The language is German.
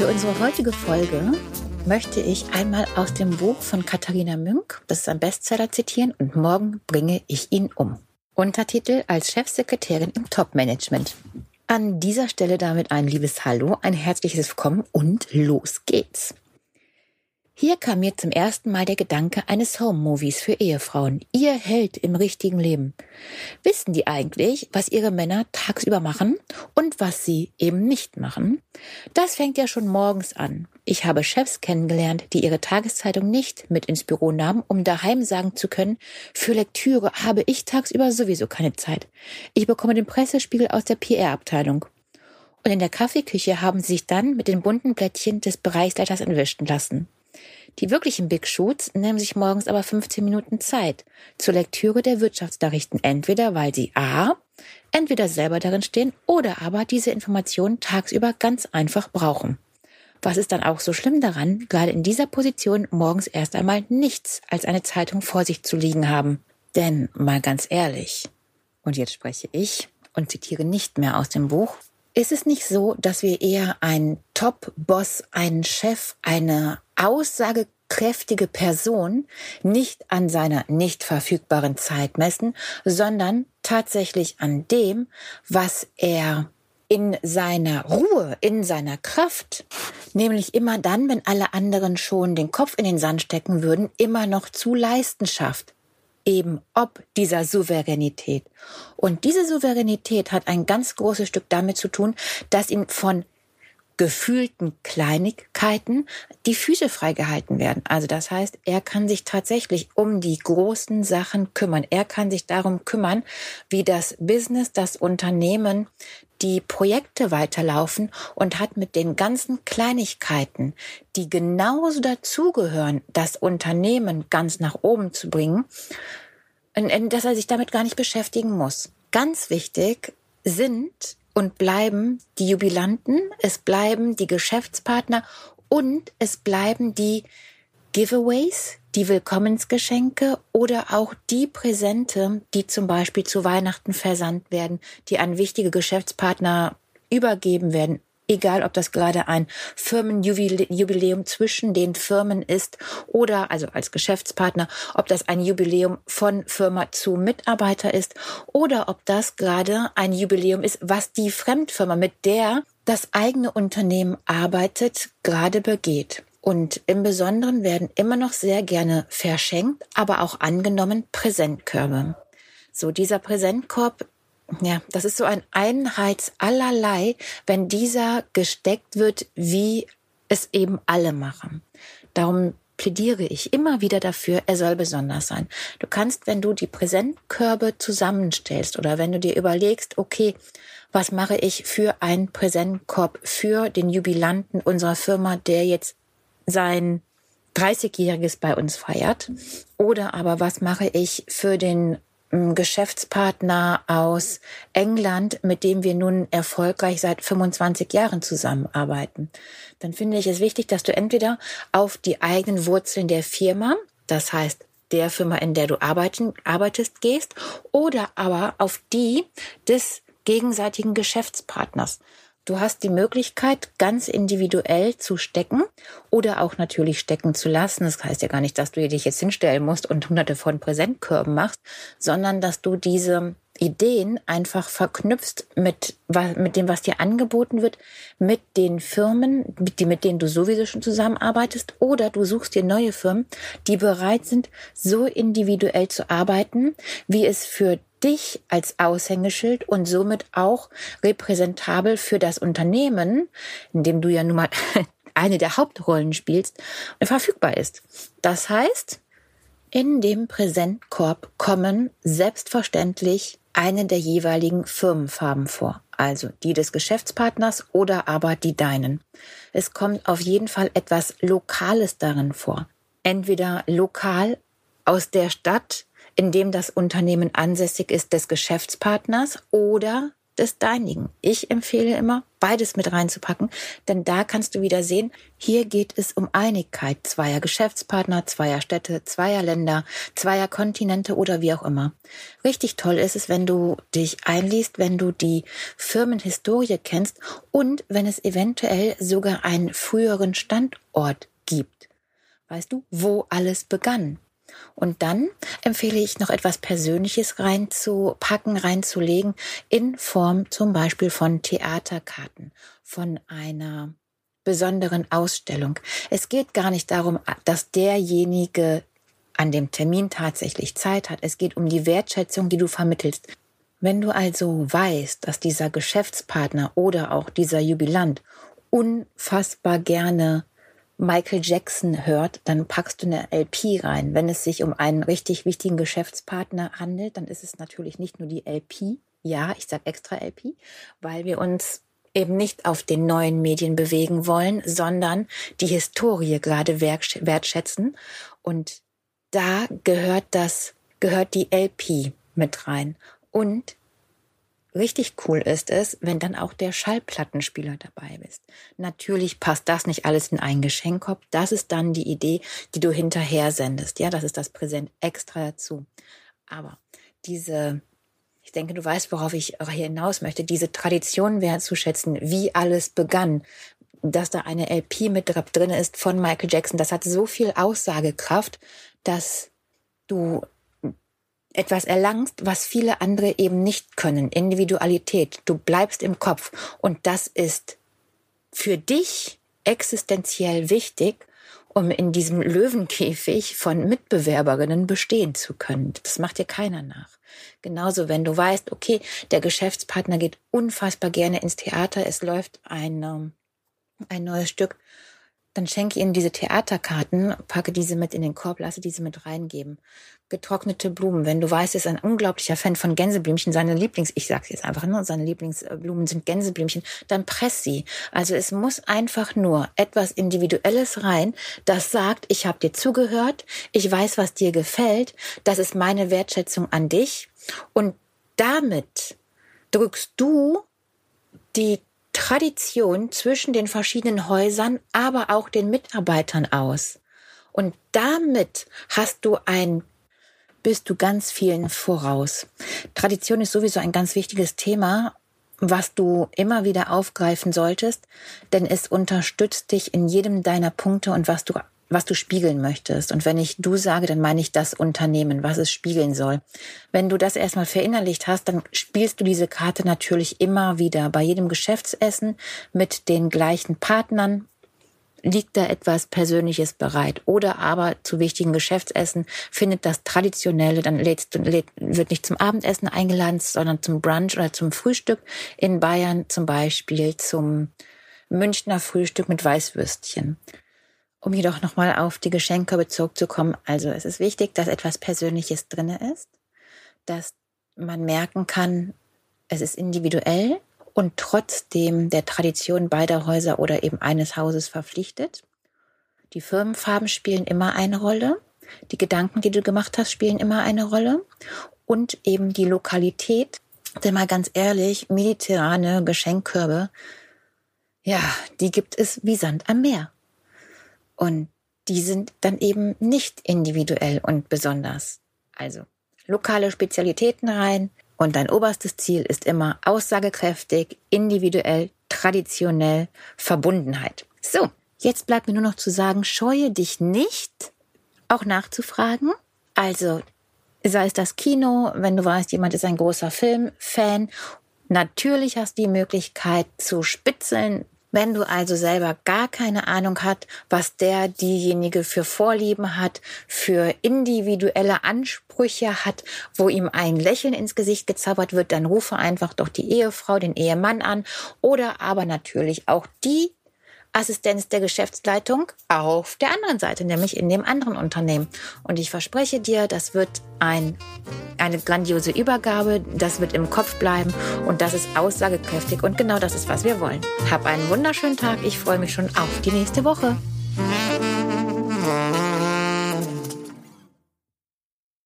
Für unsere heutige Folge möchte ich einmal aus dem Buch von Katharina Münk, das ist ein Bestseller, zitieren und morgen bringe ich ihn um. Untertitel als Chefsekretärin im Top-Management. An dieser Stelle damit ein liebes Hallo, ein herzliches Willkommen und los geht's. Hier kam mir zum ersten Mal der Gedanke eines Home-Movies für Ehefrauen. Ihr Held im richtigen Leben. Wissen die eigentlich, was ihre Männer tagsüber machen und was sie eben nicht machen? Das fängt ja schon morgens an. Ich habe Chefs kennengelernt, die ihre Tageszeitung nicht mit ins Büro nahmen, um daheim sagen zu können, für Lektüre habe ich tagsüber sowieso keine Zeit. Ich bekomme den Pressespiegel aus der PR-Abteilung. Und in der Kaffeeküche haben sie sich dann mit den bunten Blättchen des Bereichsleiters entwischen lassen. Die wirklichen Big Shoots nehmen sich morgens aber 15 Minuten Zeit zur Lektüre der Wirtschaftsnachrichten, entweder weil sie a. entweder selber darin stehen oder aber diese Informationen tagsüber ganz einfach brauchen. Was ist dann auch so schlimm daran, gerade in dieser Position morgens erst einmal nichts als eine Zeitung vor sich zu liegen haben? Denn mal ganz ehrlich, und jetzt spreche ich und zitiere nicht mehr aus dem Buch, ist es nicht so, dass wir eher einen Top-Boss, einen Chef, eine aussagekräftige Person nicht an seiner nicht verfügbaren Zeit messen, sondern tatsächlich an dem, was er in seiner Ruhe, in seiner Kraft, nämlich immer dann, wenn alle anderen schon den Kopf in den Sand stecken würden, immer noch zu leisten schafft eben ob dieser Souveränität. Und diese Souveränität hat ein ganz großes Stück damit zu tun, dass ihm von gefühlten Kleinigkeiten die Füße freigehalten werden. Also das heißt, er kann sich tatsächlich um die großen Sachen kümmern. Er kann sich darum kümmern, wie das Business, das Unternehmen, die Projekte weiterlaufen und hat mit den ganzen Kleinigkeiten, die genauso dazugehören, das Unternehmen ganz nach oben zu bringen, dass er sich damit gar nicht beschäftigen muss. Ganz wichtig sind und bleiben die Jubilanten, es bleiben die Geschäftspartner und es bleiben die Giveaways, die Willkommensgeschenke oder auch die Präsente, die zum Beispiel zu Weihnachten versandt werden, die an wichtige Geschäftspartner übergeben werden. Egal, ob das gerade ein Firmenjubiläum zwischen den Firmen ist oder also als Geschäftspartner, ob das ein Jubiläum von Firma zu Mitarbeiter ist oder ob das gerade ein Jubiläum ist, was die Fremdfirma, mit der das eigene Unternehmen arbeitet, gerade begeht. Und im Besonderen werden immer noch sehr gerne verschenkt, aber auch angenommen Präsentkörbe. So, dieser Präsentkorb, ja, das ist so ein Einheitsallerlei, wenn dieser gesteckt wird, wie es eben alle machen. Darum plädiere ich immer wieder dafür, er soll besonders sein. Du kannst, wenn du die Präsentkörbe zusammenstellst oder wenn du dir überlegst, okay, was mache ich für einen Präsentkorb für den Jubilanten unserer Firma, der jetzt sein 30-jähriges bei uns feiert? Oder aber was mache ich für den Geschäftspartner aus England, mit dem wir nun erfolgreich seit 25 Jahren zusammenarbeiten? Dann finde ich es wichtig, dass du entweder auf die eigenen Wurzeln der Firma, das heißt der Firma, in der du arbeiten, arbeitest, gehst, oder aber auf die des gegenseitigen Geschäftspartners. Du hast die Möglichkeit, ganz individuell zu stecken oder auch natürlich stecken zu lassen. Das heißt ja gar nicht, dass du dich jetzt hinstellen musst und hunderte von Präsentkörben machst, sondern dass du diese Ideen einfach verknüpfst mit, mit dem, was dir angeboten wird, mit den Firmen, mit, die, mit denen du sowieso schon zusammenarbeitest, oder du suchst dir neue Firmen, die bereit sind, so individuell zu arbeiten, wie es für dich als Aushängeschild und somit auch repräsentabel für das Unternehmen, in dem du ja nun mal eine der Hauptrollen spielst, verfügbar ist. Das heißt, in dem Präsentkorb kommen selbstverständlich eine der jeweiligen Firmenfarben vor, also die des Geschäftspartners oder aber die deinen. Es kommt auf jeden Fall etwas Lokales darin vor. Entweder lokal aus der Stadt, in dem das Unternehmen ansässig ist, des Geschäftspartners oder des Deinigen. Ich empfehle immer, beides mit reinzupacken, denn da kannst du wieder sehen, hier geht es um Einigkeit zweier Geschäftspartner, zweier Städte, zweier Länder, zweier Kontinente oder wie auch immer. Richtig toll ist es, wenn du dich einliest, wenn du die Firmenhistorie kennst und wenn es eventuell sogar einen früheren Standort gibt. Weißt du, wo alles begann? Und dann empfehle ich noch etwas Persönliches reinzupacken, reinzulegen, in Form zum Beispiel von Theaterkarten, von einer besonderen Ausstellung. Es geht gar nicht darum, dass derjenige an dem Termin tatsächlich Zeit hat. Es geht um die Wertschätzung, die du vermittelst. Wenn du also weißt, dass dieser Geschäftspartner oder auch dieser Jubilant unfassbar gerne Michael Jackson hört, dann packst du eine LP rein. Wenn es sich um einen richtig wichtigen Geschäftspartner handelt, dann ist es natürlich nicht nur die LP. Ja, ich sage extra LP, weil wir uns eben nicht auf den neuen Medien bewegen wollen, sondern die Historie gerade wertschätzen. Und da gehört das, gehört die LP mit rein. Und Richtig cool ist es, wenn dann auch der Schallplattenspieler dabei ist. Natürlich passt das nicht alles in einen Geschenkkorb. Das ist dann die Idee, die du hinterher sendest. Ja, das ist das Präsent extra dazu. Aber diese, ich denke, du weißt, worauf ich hier hinaus möchte, diese Tradition wertzuschätzen, wie alles begann, dass da eine LP mit drin ist von Michael Jackson, das hat so viel Aussagekraft, dass du etwas erlangst, was viele andere eben nicht können. Individualität. Du bleibst im Kopf. Und das ist für dich existenziell wichtig, um in diesem Löwenkäfig von Mitbewerberinnen bestehen zu können. Das macht dir keiner nach. Genauso, wenn du weißt, okay, der Geschäftspartner geht unfassbar gerne ins Theater, es läuft ein, ein neues Stück dann schenke ihnen diese Theaterkarten, packe diese mit in den Korb, lasse diese mit reingeben. Getrocknete Blumen. Wenn du weißt, ist ein unglaublicher Fan von Gänseblümchen, seine Lieblings, ich sag's jetzt einfach nur, seine Lieblingsblumen sind Gänseblümchen, dann press sie. Also es muss einfach nur etwas Individuelles rein, das sagt, ich habe dir zugehört, ich weiß, was dir gefällt, das ist meine Wertschätzung an dich und damit drückst du die Tradition zwischen den verschiedenen Häusern, aber auch den Mitarbeitern aus. Und damit hast du ein bist du ganz vielen voraus. Tradition ist sowieso ein ganz wichtiges Thema, was du immer wieder aufgreifen solltest, denn es unterstützt dich in jedem deiner Punkte und was du was du spiegeln möchtest. Und wenn ich du sage, dann meine ich das Unternehmen, was es spiegeln soll. Wenn du das erstmal verinnerlicht hast, dann spielst du diese Karte natürlich immer wieder. Bei jedem Geschäftsessen mit den gleichen Partnern liegt da etwas Persönliches bereit. Oder aber zu wichtigen Geschäftsessen findet das Traditionelle, dann lädst du, lädt, wird nicht zum Abendessen eingeladen, sondern zum Brunch oder zum Frühstück. In Bayern zum Beispiel zum Münchner Frühstück mit Weißwürstchen. Um jedoch nochmal auf die Geschenke zurückzukommen, also es ist wichtig, dass etwas Persönliches drinne ist, dass man merken kann, es ist individuell und trotzdem der Tradition beider Häuser oder eben eines Hauses verpflichtet. Die Firmenfarben spielen immer eine Rolle. Die Gedanken, die du gemacht hast, spielen immer eine Rolle. Und eben die Lokalität. Denn mal ganz ehrlich, mediterrane Geschenkkörbe, ja, die gibt es wie Sand am Meer. Und die sind dann eben nicht individuell und besonders. Also lokale Spezialitäten rein und dein oberstes Ziel ist immer aussagekräftig, individuell, traditionell, Verbundenheit. So, jetzt bleibt mir nur noch zu sagen, scheue dich nicht, auch nachzufragen. Also sei es das Kino, wenn du weißt, jemand ist ein großer Filmfan. Natürlich hast du die Möglichkeit zu spitzeln, wenn du also selber gar keine Ahnung hat, was der diejenige für Vorlieben hat, für individuelle Ansprüche hat, wo ihm ein Lächeln ins Gesicht gezaubert wird, dann rufe einfach doch die Ehefrau, den Ehemann an oder aber natürlich auch die Assistenz der Geschäftsleitung auf der anderen Seite, nämlich in dem anderen Unternehmen. Und ich verspreche dir, das wird ein, eine grandiose Übergabe, das wird im Kopf bleiben und das ist aussagekräftig und genau das ist, was wir wollen. Hab einen wunderschönen Tag. Ich freue mich schon auf die nächste Woche.